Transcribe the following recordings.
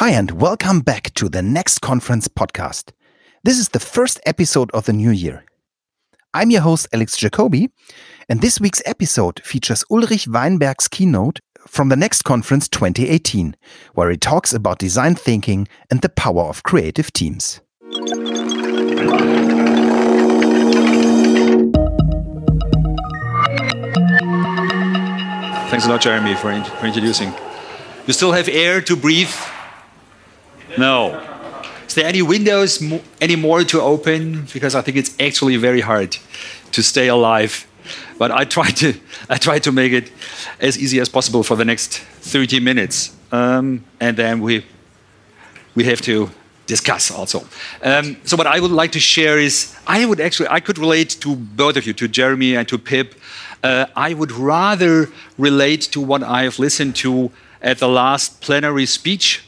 Hi, and welcome back to the Next Conference podcast. This is the first episode of the new year. I'm your host, Alex Jacoby, and this week's episode features Ulrich Weinberg's keynote from the Next Conference 2018, where he talks about design thinking and the power of creative teams. Thanks a lot, Jeremy, for, in for introducing. You still have air to breathe? No. Is there any windows any more to open? Because I think it's actually very hard to stay alive. But I try to I try to make it as easy as possible for the next 30 minutes, um, and then we we have to discuss also. Um, so what I would like to share is I would actually I could relate to both of you, to Jeremy and to Pip. Uh, I would rather relate to what I have listened to at the last plenary speech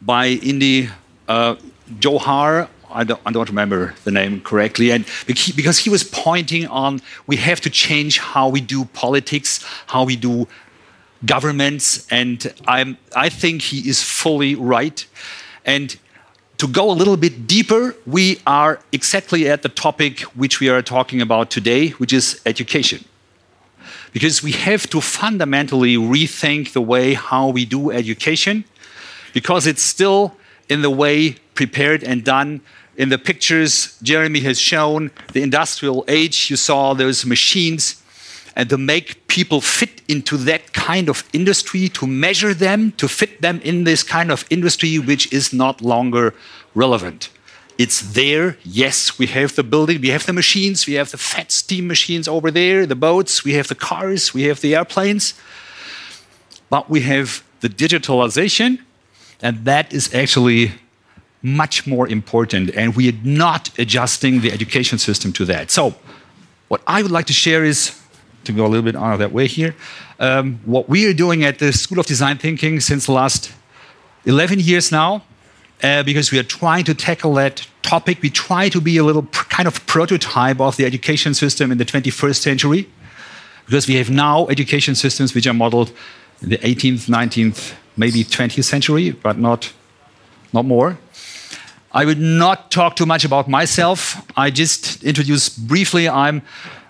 by Indy uh, Johar. I don't, I don't, remember the name correctly, and because he was pointing on we have to change how we do politics, how we do governments, and I'm, I think he is fully right. And to go a little bit deeper, we are exactly at the topic which we are talking about today, which is education. Because we have to fundamentally rethink the way how we do education because it's still in the way prepared and done. In the pictures Jeremy has shown, the industrial age, you saw those machines. And to make people fit into that kind of industry, to measure them, to fit them in this kind of industry, which is not longer relevant. It's there. Yes, we have the building, we have the machines, we have the fat steam machines over there, the boats, we have the cars, we have the airplanes. But we have the digitalization, and that is actually much more important. And we are not adjusting the education system to that. So, what I would like to share is to go a little bit out of that way here. Um, what we are doing at the School of Design Thinking since the last 11 years now, uh, because we are trying to tackle that topic. We try to be a little kind of prototype of the education system in the 21st century, because we have now education systems which are modeled in the 18th, 19th, maybe 20th century, but not, not more. I would not talk too much about myself. I just introduce briefly. I'm.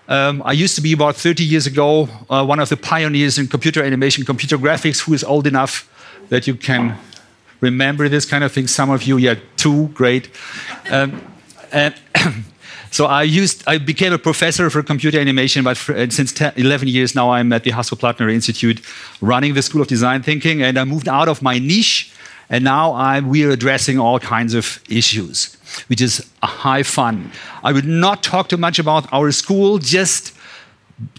Um, I used to be about 30 years ago uh, one of the pioneers in computer animation, computer graphics. Who is old enough that you can remember this kind of thing? Some of you, yeah, too great. Um, and so I used, I became a professor for computer animation, but for, uh, since 10, 11 years now, I'm at the Hasso-Plattner Institute, running the School of Design Thinking, and I moved out of my niche, and now I'm, we are addressing all kinds of issues, which is a high fun. I would not talk too much about our school, just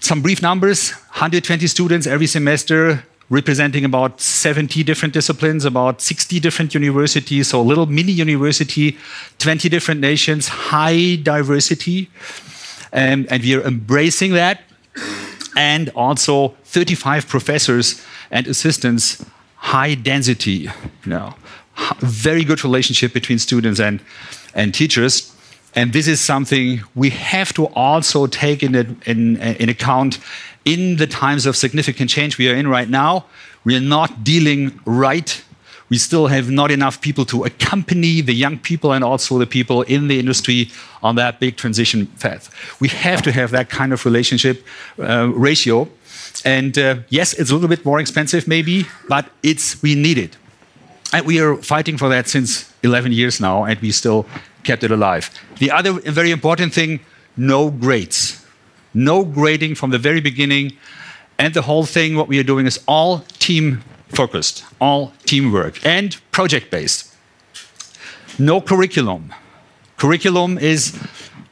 some brief numbers 120 students every semester representing about 70 different disciplines, about 60 different universities, so a little mini university, 20 different nations, high diversity. And, and we are embracing that. And also 35 professors and assistants, high density, you know, very good relationship between students and, and teachers. And this is something we have to also take in, in, in account in the times of significant change we are in right now, we are not dealing right. We still have not enough people to accompany the young people and also the people in the industry on that big transition path. We have to have that kind of relationship uh, ratio. And uh, yes, it's a little bit more expensive, maybe, but it's we need it. And we are fighting for that since 11 years now, and we still kept it alive. The other very important thing no grades no grading from the very beginning. And the whole thing, what we are doing is all team focused, all teamwork, and project based. No curriculum. Curriculum is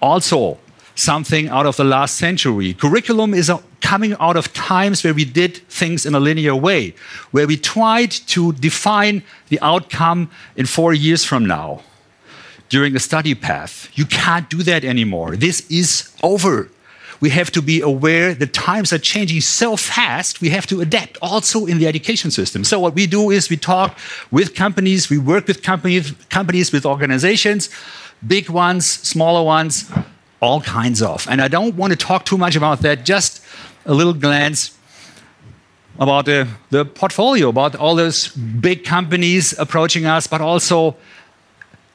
also something out of the last century. Curriculum is coming out of times where we did things in a linear way, where we tried to define the outcome in four years from now during a study path. You can't do that anymore. This is over we have to be aware the times are changing so fast, we have to adapt also in the education system. So, what we do is we talk with companies, we work with companies, companies with organizations, big ones, smaller ones, all kinds of. And I don't want to talk too much about that, just a little glance about the, the portfolio, about all those big companies approaching us, but also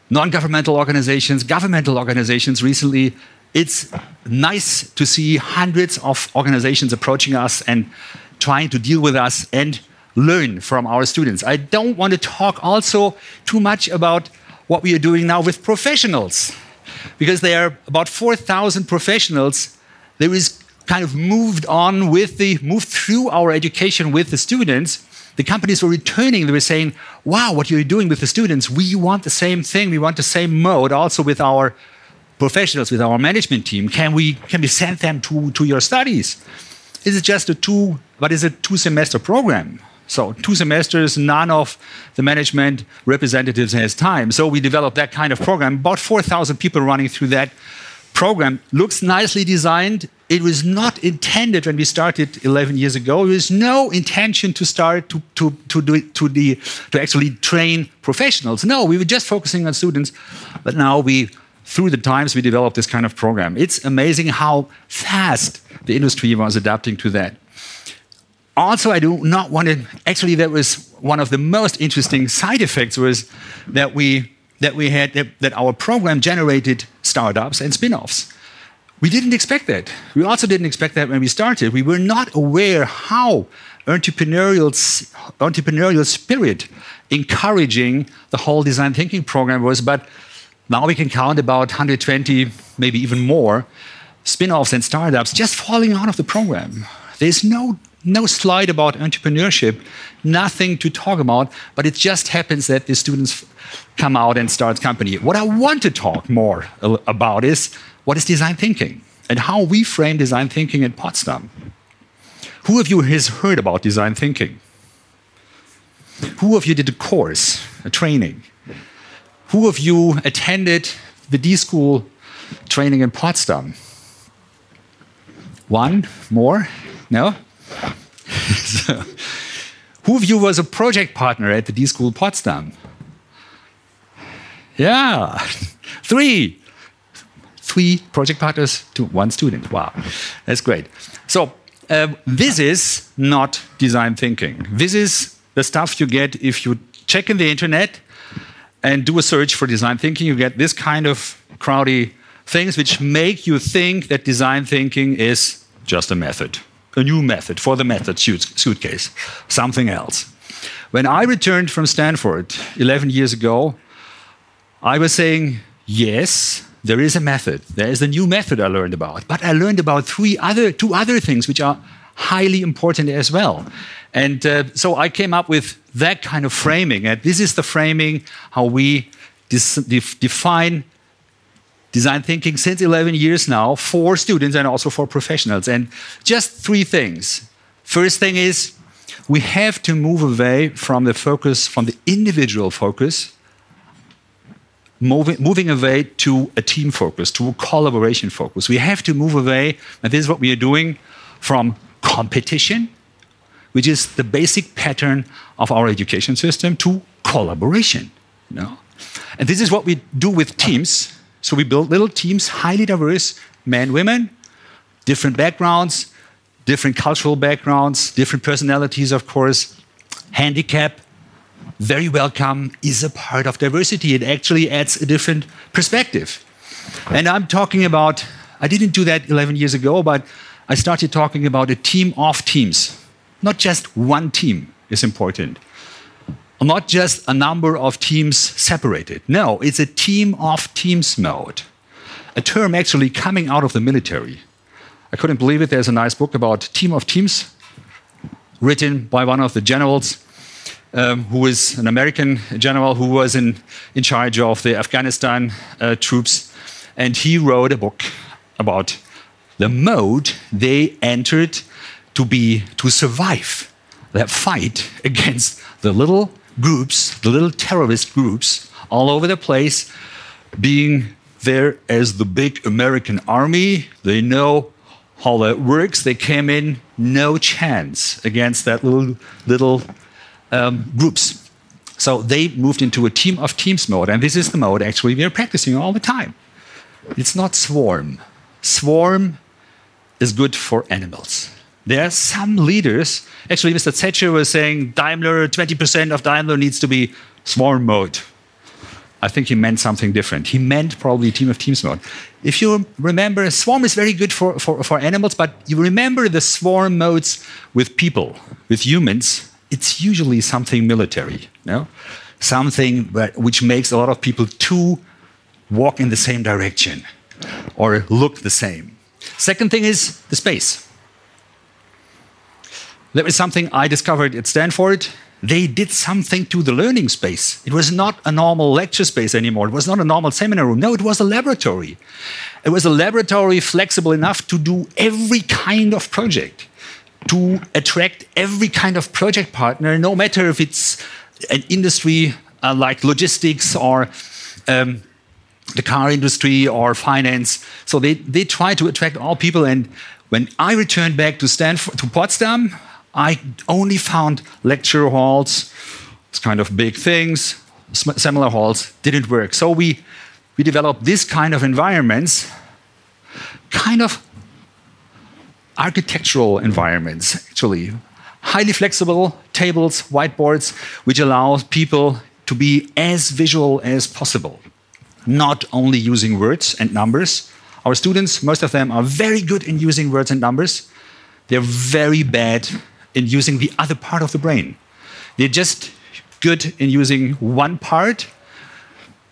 non governmental organizations, governmental organizations recently. It's nice to see hundreds of organizations approaching us and trying to deal with us and learn from our students. I don't want to talk also too much about what we are doing now with professionals, because there are about 4,000 professionals. There is kind of moved on with the, moved through our education with the students. The companies were returning, they were saying, wow, what you're doing with the students, we want the same thing, we want the same mode also with our professionals, with our management team. Can we, can we send them to, to your studies? Is it just a two, what is a two semester program? So two semesters, none of the management representatives has time. So we developed that kind of program. About 4,000 people running through that program. Looks nicely designed. It was not intended when we started 11 years ago. There was no intention to start to, to, to, do, to, the, to actually train professionals. No, we were just focusing on students. But now we, through the times, we developed this kind of program. It's amazing how fast the industry was adapting to that. Also i do not want to actually that was one of the most interesting side effects was that we that we had that, that our program generated startups and spin-offs. We didn't expect that. We also didn't expect that when we started. We were not aware how entrepreneurial entrepreneurial spirit encouraging the whole design thinking program was but now we can count about 120 maybe even more spin-offs and startups just falling out of the program there's no no slide about entrepreneurship, nothing to talk about, but it just happens that the students come out and start company. What I want to talk more about is what is design thinking and how we frame design thinking at Potsdam. Who of you has heard about design thinking? Who of you did a course, a training? Who of you attended the D School training in Potsdam? One? More? No? so, who of you was a project partner at the D School Potsdam? Yeah, three. Three project partners to one student. Wow, that's great. So, um, this is not design thinking. This is the stuff you get if you check in the internet and do a search for design thinking. You get this kind of crowdy things which make you think that design thinking is just a method a new method for the method suitcase, something else. When I returned from Stanford 11 years ago, I was saying, yes, there is a method. There is a new method I learned about. But I learned about three other, two other things which are highly important as well. And uh, so I came up with that kind of framing. And this is the framing how we define design thinking since 11 years now for students and also for professionals. And just three things. First thing is we have to move away from the focus, from the individual focus, moving, moving away to a team focus, to a collaboration focus. We have to move away, and this is what we are doing, from competition, which is the basic pattern of our education system, to collaboration. You know? And this is what we do with teams so we build little teams, highly diverse, men, women, different backgrounds, different cultural backgrounds, different personalities, of course. Handicap, very welcome, is a part of diversity. It actually adds a different perspective. And I'm talking about, I didn't do that 11 years ago, but I started talking about a team of teams. Not just one team is important not just a number of teams separated. No, it's a team of teams mode, a term actually coming out of the military. I couldn't believe it. There's a nice book about team of teams written by one of the generals um, who is an American general who was in, in charge of the Afghanistan uh, troops. And he wrote a book about the mode they entered to be to survive that fight against the little groups, the little terrorist groups all over the place, being there as the big American army. They know how that works. They came in no chance against that little little um, groups. So they moved into a team of teams mode, and this is the mode actually we are practicing all the time. It's not swarm. Swarm is good for animals. There are some leaders, actually, Mr. Zetsche was saying Daimler, 20% of Daimler needs to be swarm mode. I think he meant something different. He meant probably team of teams mode. If you remember, swarm is very good for, for, for animals, but you remember the swarm modes with people, with humans, it's usually something military, no? Something which makes a lot of people to walk in the same direction or look the same. Second thing is the space. That was something I discovered at Stanford. They did something to the learning space. It was not a normal lecture space anymore. It was not a normal seminar room. No, it was a laboratory. It was a laboratory flexible enough to do every kind of project, to attract every kind of project partner, no matter if it's an industry uh, like logistics or um, the car industry or finance. So they, they try to attract all people. And when I returned back to Stanford, to Potsdam, I only found lecture halls, kind of big things, seminar halls didn't work. So we, we developed this kind of environments, kind of architectural environments, actually. Highly flexible tables, whiteboards, which allow people to be as visual as possible, not only using words and numbers. Our students, most of them, are very good in using words and numbers. They're very bad in using the other part of the brain. They're just good in using one part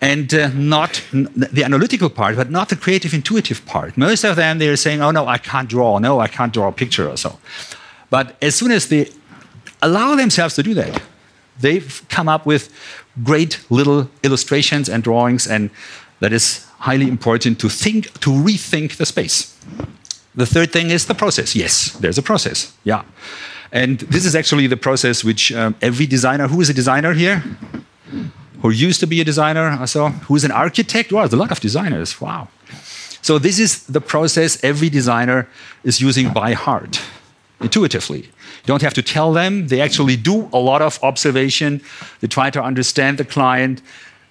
and uh, not the analytical part, but not the creative, intuitive part. Most of them, they're saying, oh, no, I can't draw. No, I can't draw a picture or so. But as soon as they allow themselves to do that, they've come up with great little illustrations and drawings, and that is highly important to think, to rethink the space. The third thing is the process. Yes, there's a process. Yeah. And this is actually the process which um, every designer, who is a designer here? Who used to be a designer, I saw. Who is an architect? Wow, there's a lot of designers. Wow. So this is the process every designer is using by heart, intuitively. You don't have to tell them. They actually do a lot of observation. They try to understand the client.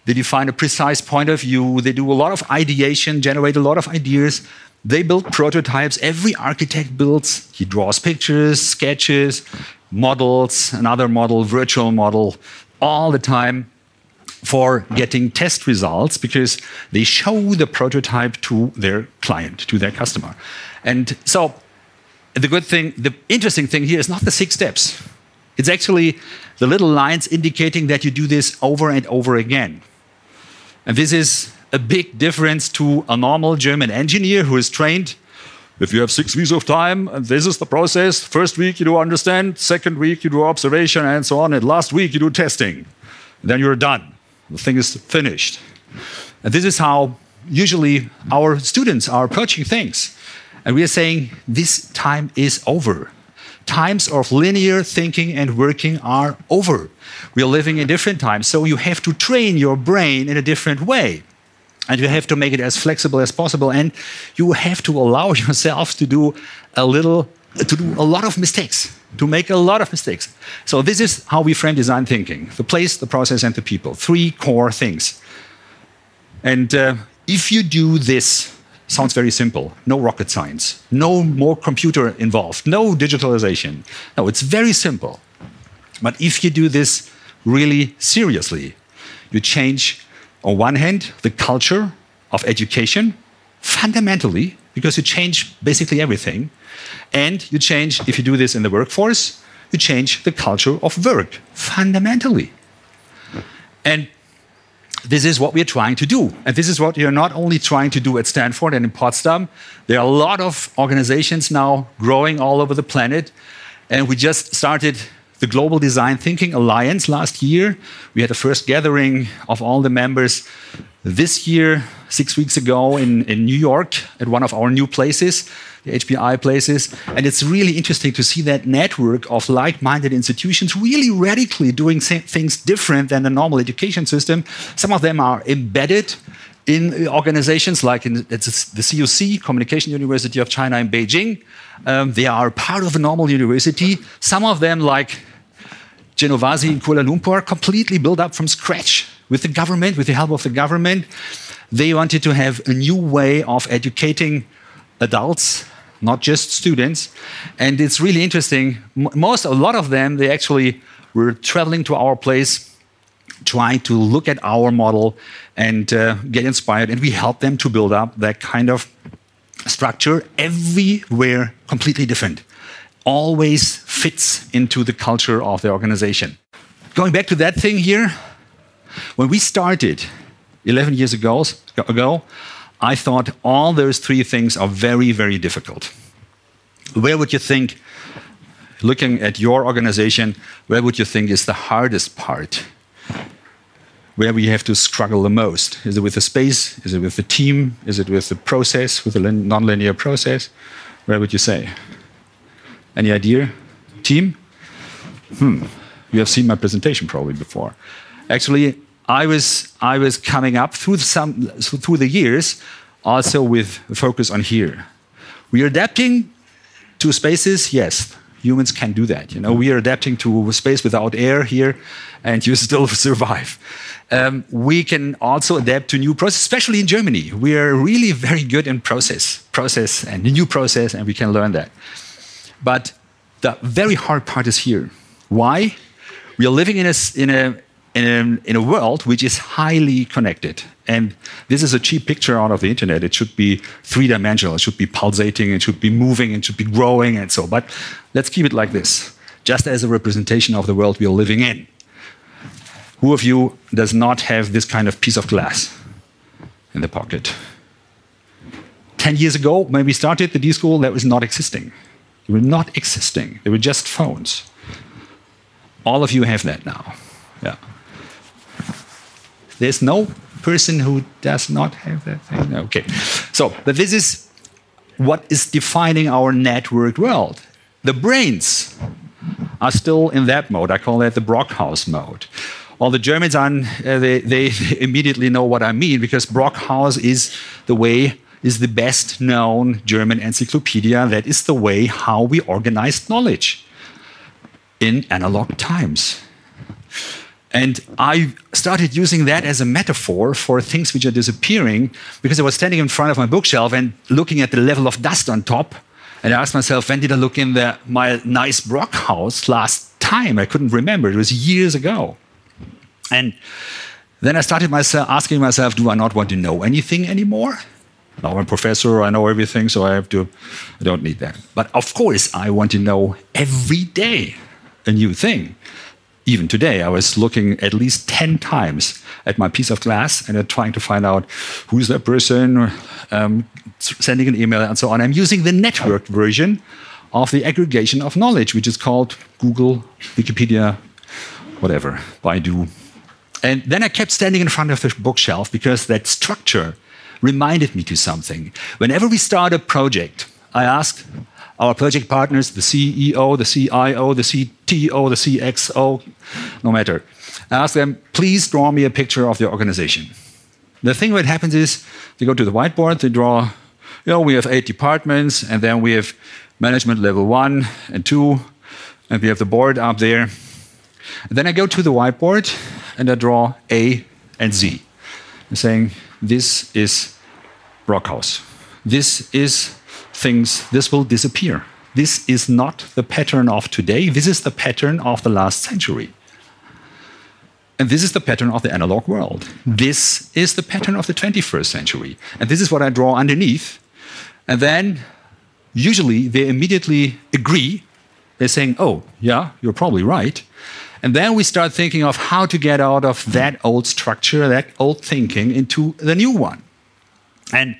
They define a precise point of view. They do a lot of ideation, generate a lot of ideas. They build prototypes. Every architect builds, he draws pictures, sketches, models, another model, virtual model, all the time for getting test results because they show the prototype to their client, to their customer. And so the good thing, the interesting thing here is not the six steps. It's actually the little lines indicating that you do this over and over again. And this is a big difference to a normal German engineer who is trained. If you have six weeks of time, this is the process. First week you do understand, second week you do observation, and so on. And last week you do testing. Then you're done. The thing is finished. And this is how usually our students are approaching things. And we are saying this time is over. Times of linear thinking and working are over. We are living in different times, so you have to train your brain in a different way and you have to make it as flexible as possible. And you have to allow yourself to do a little to do a lot of mistakes to make a lot of mistakes. So this is how we frame design thinking the place the process and the people. Three core things. And uh, if you do this sounds very simple. No rocket science. No more computer involved. No digitalization. No it's very simple. But if you do this really seriously you change on one hand, the culture of education, fundamentally, because you change basically everything. And you change, if you do this in the workforce, you change the culture of work, fundamentally. And this is what we're trying to do. And this is what you're not only trying to do at Stanford and in Potsdam, there are a lot of organizations now growing all over the planet. And we just started the Global Design Thinking Alliance last year. We had the first gathering of all the members this year, six weeks ago, in, in New York at one of our new places, the HPI places. And it's really interesting to see that network of like minded institutions really radically doing things different than the normal education system. Some of them are embedded in organizations like in, the CUC, Communication University of China in Beijing. Um, they are part of a normal university. Some of them, like Genovasi in Kuala Lumpur, completely built up from scratch with the government, with the help of the government. They wanted to have a new way of educating adults, not just students. And it's really interesting. Most, a lot of them, they actually were traveling to our place, trying to look at our model and uh, get inspired. And we help them to build up that kind of structure everywhere completely different. Always fits into the culture of the organization. Going back to that thing here, when we started 11 years ago, ago I thought all those three things are very, very difficult. Where would you think, looking at your organization, where would you think is the hardest part? Where we have to struggle the most? Is it with the space? Is it with the team? Is it with the process, with the nonlinear process? Where would you say? Any idea? Team? Hmm. You have seen my presentation probably before. Actually, I was I was coming up through some through the years, also with a focus on here. We are adapting to spaces. Yes, humans can do that. You know, we are adapting to space without air here, and you still survive. Um, we can also adapt to new process, especially in Germany. We are really very good in process, process and new process, and we can learn that. But the very hard part is here. Why? We are living in a, in a, in a, in a world which is highly connected. And this is a cheap picture out of the internet. It should be three dimensional, it should be pulsating, it should be moving, it should be growing, and so. But let's keep it like this, just as a representation of the world we are living in. Who of you does not have this kind of piece of glass in the pocket? 10 years ago, when we started the D School, that was not existing. They were not existing, they were just phones. All of you have that now. Yeah. There's no person who does not have that thing. Okay. So, but this is what is defining our networked world. The brains are still in that mode. I call that the Brockhaus mode. All the Germans, are, uh, they, they immediately know what I mean because Brockhaus is the way is the best known German encyclopedia. That is the way how we organized knowledge in analog times. And I started using that as a metaphor for things which are disappearing because I was standing in front of my bookshelf and looking at the level of dust on top. And I asked myself, when did I look in the, my nice Brockhaus last time? I couldn't remember. It was years ago. And then I started myself asking myself, do I not want to know anything anymore? Now I'm a professor, I know everything, so I have to, I don't need that. But of course, I want to know every day a new thing. Even today, I was looking at least 10 times at my piece of glass and trying to find out who's that person, um, sending an email, and so on. I'm using the networked version of the aggregation of knowledge, which is called Google, Wikipedia, whatever, Baidu. And then I kept standing in front of the bookshelf because that structure reminded me to something. Whenever we start a project, I ask our project partners, the CEO, the CIO, the CTO, the CXO, no matter. I ask them, please draw me a picture of the organization. The thing that happens is they go to the whiteboard, they draw, you know, we have eight departments, and then we have management level one and two, and we have the board up there. And then I go to the whiteboard and I draw A and Z, saying, this is Brockhaus. This is things, this will disappear. This is not the pattern of today. This is the pattern of the last century. And this is the pattern of the analog world. This is the pattern of the 21st century. And this is what I draw underneath. And then, usually, they immediately agree. They're saying, oh, yeah, you're probably right. And then we start thinking of how to get out of that old structure, that old thinking, into the new one. And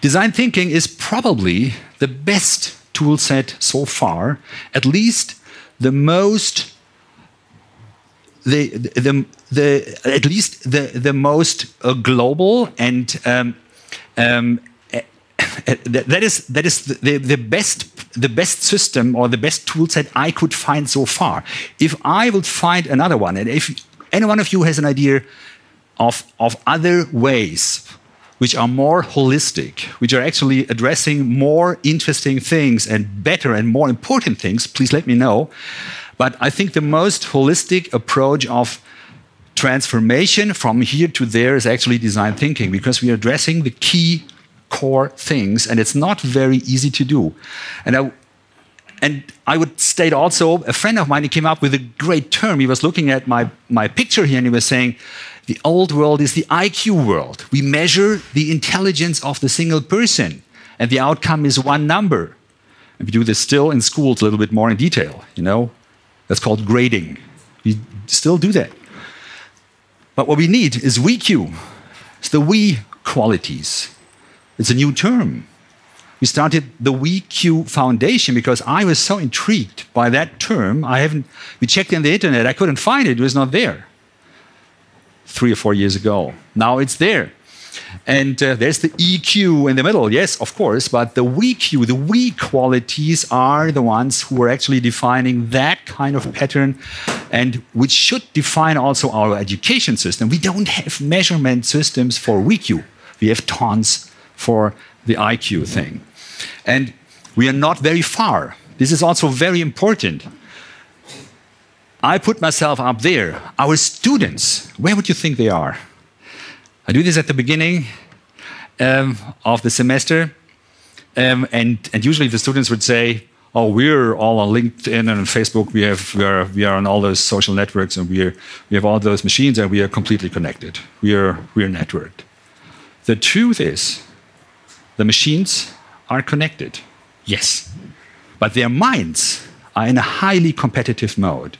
Design thinking is probably the best tool set so far, at least the most the, the, the, at least the, the most uh, global and um, um, uh, that is that is the, the best the best system or the best tool set I could find so far. If I would find another one, and if any one of you has an idea of of other ways which are more holistic, which are actually addressing more interesting things and better and more important things, please let me know. But I think the most holistic approach of transformation from here to there is actually design thinking because we are addressing the key core things, and it's not very easy to do. And I, and I would state also, a friend of mine, he came up with a great term. He was looking at my, my picture here and he was saying, the old world is the IQ world. We measure the intelligence of the single person, and the outcome is one number. And we do this still in schools a little bit more in detail, you know? That's called grading. We still do that. But what we need is WeQ. It's the we qualities. It's a new term. We started the WeQ Foundation because I was so intrigued by that term. I haven't, we checked in the internet, I couldn't find it, it was not there three or four years ago. Now it's there. And uh, there's the EQ in the middle, yes, of course, but the WeQ, the we qualities are the ones who are actually defining that kind of pattern and which should define also our education system. We don't have measurement systems for WeQ, we have tons for the IQ thing. And we are not very far. This is also very important. I put myself up there. Our students, where would you think they are? I do this at the beginning um, of the semester, um, and, and usually the students would say, "Oh, we're all on LinkedIn and on Facebook. We have we are we are on all those social networks, and we are we have all those machines, and we are completely connected. We are we are networked." The truth is, the machines are connected, yes, but their minds are in a highly competitive mode.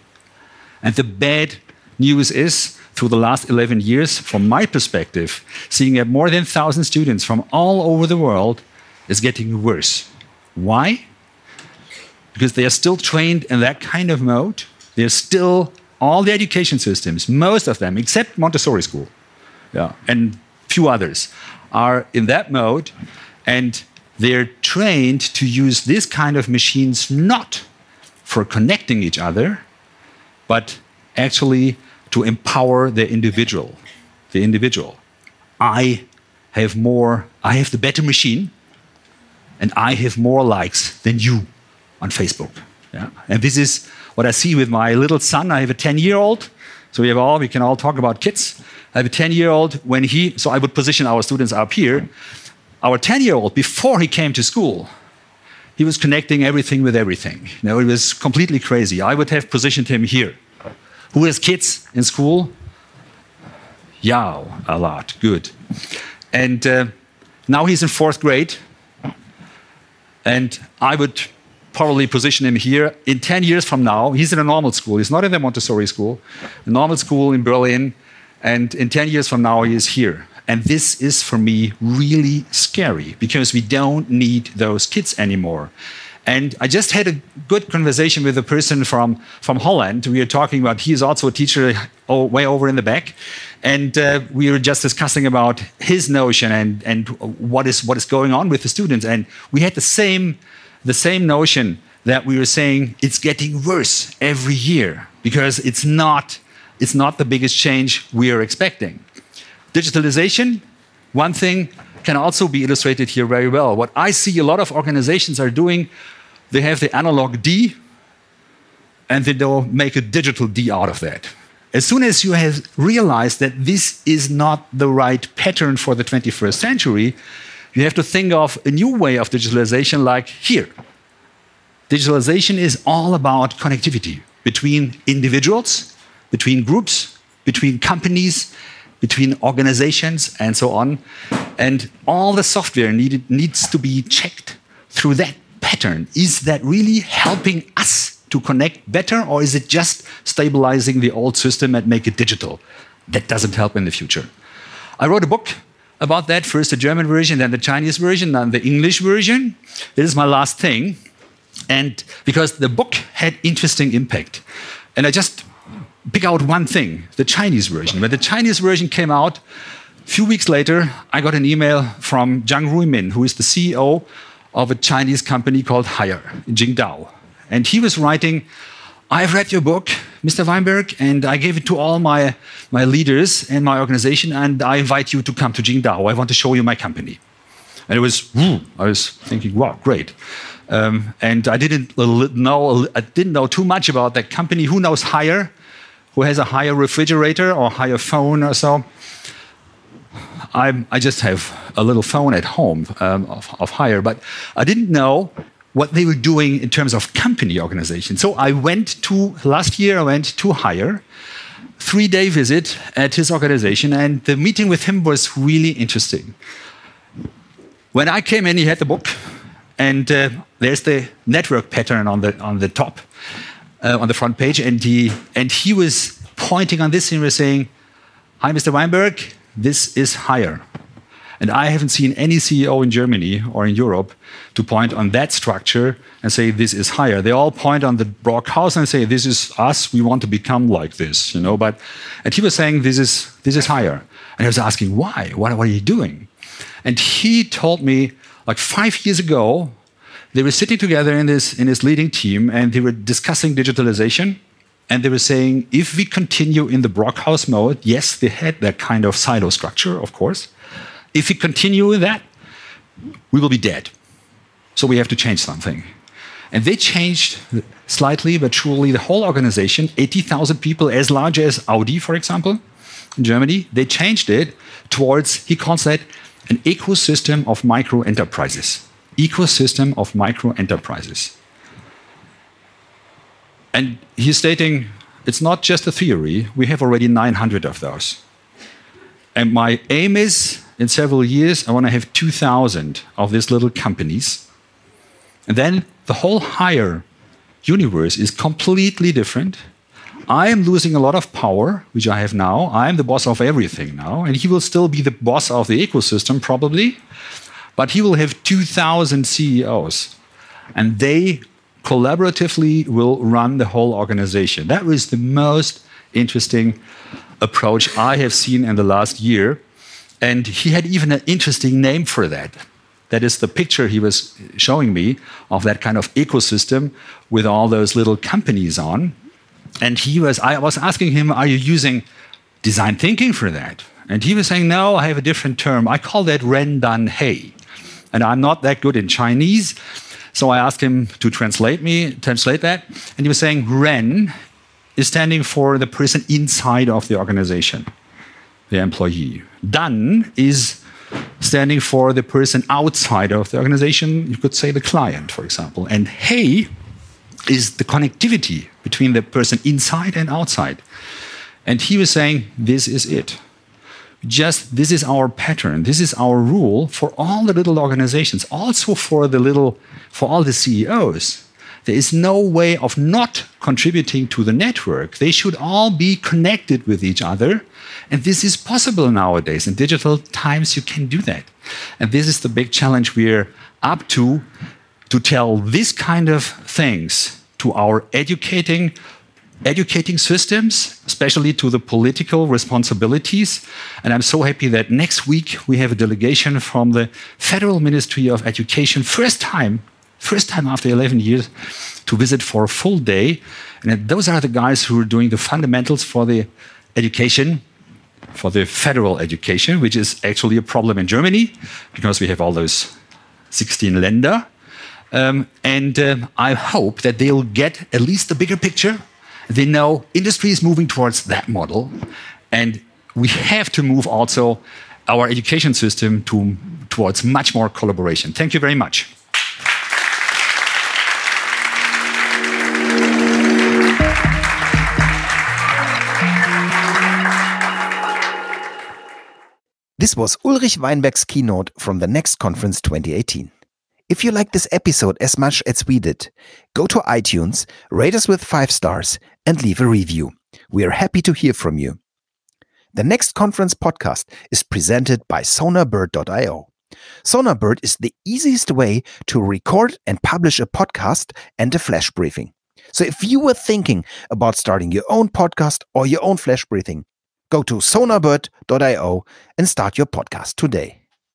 And the bad news is, through the last 11 years, from my perspective, seeing that more than 1,000 students from all over the world is getting worse. Why? Because they are still trained in that kind of mode. They're still, all the education systems, most of them, except Montessori school, yeah, and few others, are in that mode. And they're trained to use this kind of machines not for connecting each other, but actually to empower the individual. The individual. I have more, I have the better machine, and I have more likes than you on Facebook. Yeah? And this is what I see with my little son. I have a 10 year old. So we have all, we can all talk about kids. I have a 10 year old when he, so I would position our students up here. Our 10 year old, before he came to school, he was connecting everything with everything. You know, it was completely crazy. I would have positioned him here. Who has kids in school? Yeah, a lot. Good. And uh, now he's in fourth grade. And I would probably position him here. In 10 years from now, he's in a normal school. He's not in the Montessori school, a normal school in Berlin. And in 10 years from now, he is here. And this is for me really scary because we don't need those kids anymore. And I just had a good conversation with a person from, from Holland. We were talking about, he is also a teacher way over in the back. And uh, we were just discussing about his notion and, and what, is, what is going on with the students. And we had the same, the same notion that we were saying it's getting worse every year because it's not, it's not the biggest change we are expecting. Digitalization, one thing can also be illustrated here very well. What I see a lot of organizations are doing, they have the analog D and they don't make a digital D out of that. As soon as you have realized that this is not the right pattern for the 21st century, you have to think of a new way of digitalization like here. Digitalization is all about connectivity between individuals, between groups, between companies, between organizations and so on. And all the software needed, needs to be checked through that pattern. Is that really helping us to connect better, or is it just stabilizing the old system and make it digital? That doesn't help in the future. I wrote a book about that first the German version, then the Chinese version, then the English version. This is my last thing. And because the book had interesting impact. And I just pick out one thing the Chinese version. When the Chinese version came out, a few weeks later, I got an email from Zhang Ruimin, who is the CEO of a Chinese company called Haier in Qingdao. And he was writing, I've read your book, Mr. Weinberg, and I gave it to all my, my leaders and my organization, and I invite you to come to Qingdao. I want to show you my company. And it was, I was thinking, wow, great. Um, and I didn't know, I didn't know too much about that company. Who knows Haier? Who has a Haier refrigerator or Haier phone or so. I'm, i just have a little phone at home um, of, of Haier, but I didn't know what they were doing in terms of company organization. So I went to, last year, I went to Haier, three day visit at his organization, and the meeting with him was really interesting. When I came in, he had the book, and uh, there's the network pattern on the, on the top, uh, on the front page, and he, and he was pointing on this and was saying, Hi, Mr. Weinberg, this is Haier." And I haven't seen any CEO in Germany or in Europe to point on that structure and say this is Haier. They all point on the Brockhaus and say this is us. We want to become like this, you know. But and he was saying this is this is Haier, And I was asking why? What, what are you doing? And he told me like five years ago, they were sitting together in this in his leading team and they were discussing digitalization. And they were saying, if we continue in the Brockhaus mode, yes, they had that kind of silo structure, of course. If we continue with that, we will be dead. So we have to change something. And they changed slightly, but surely the whole organization, 80,000 people, as large as Audi, for example, in Germany, they changed it towards, he calls that an ecosystem of micro enterprises. Ecosystem of micro enterprises. And he's stating it's not just a theory, we have already 900 of those. And my aim is in several years, I want to have 2,000 of these little companies. And then the whole Haier universe is completely different. I am losing a lot of power, which I have now. I am the boss of everything now. And he will still be the boss of the ecosystem, probably. But he will have 2,000 CEOs. And they collaboratively will run the whole organization. That was the most interesting approach I have seen in the last year. And he had even an interesting name for that. That is the picture he was showing me of that kind of ecosystem with all those little companies on. And he was, I was asking him, Are you using design thinking for that? And he was saying, No, I have a different term. I call that Ren Dan Hei. And I'm not that good in Chinese. So I asked him to translate me, translate that. And he was saying, Ren is standing for the person inside of the organization, the employee. Dan is standing for the person outside of the organization. You could say the client, for example. And Hey is the connectivity between the person inside and outside. And he was saying, This is it. Just this is our pattern. This is our rule for all the little organizations, also for the little, for all the CEOs. There is no way of not contributing to the network. They should all be connected with each other. And this is possible nowadays. In digital times, you can do that. And this is the big challenge we're up to to tell this kind of things to our educating educating systems, especially to the political responsibilities. And I'm so happy that next week we have a delegation from the Federal Ministry of Education, first time first time after 11 years to visit for a full day. And those are the guys who are doing the fundamentals for the education, for the federal education, which is actually a problem in Germany because we have all those 16 Länder. Um, and um, I hope that they'll get at least the bigger picture. They know industry is moving towards that model. And we have to move also our education system to, towards much more collaboration. Thank you very much. This was Ulrich Weinberg's keynote from the Next Conference 2018. If you like this episode as much as we did, go to iTunes, rate us with five stars, and leave a review. We are happy to hear from you. The Next Conference podcast is presented by sonarbird.io. Sonarbird is the easiest way to record and publish a podcast and a flash briefing. So if you were thinking about starting your own podcast or your own flash briefing, Go to sonarbird.io and start your podcast today.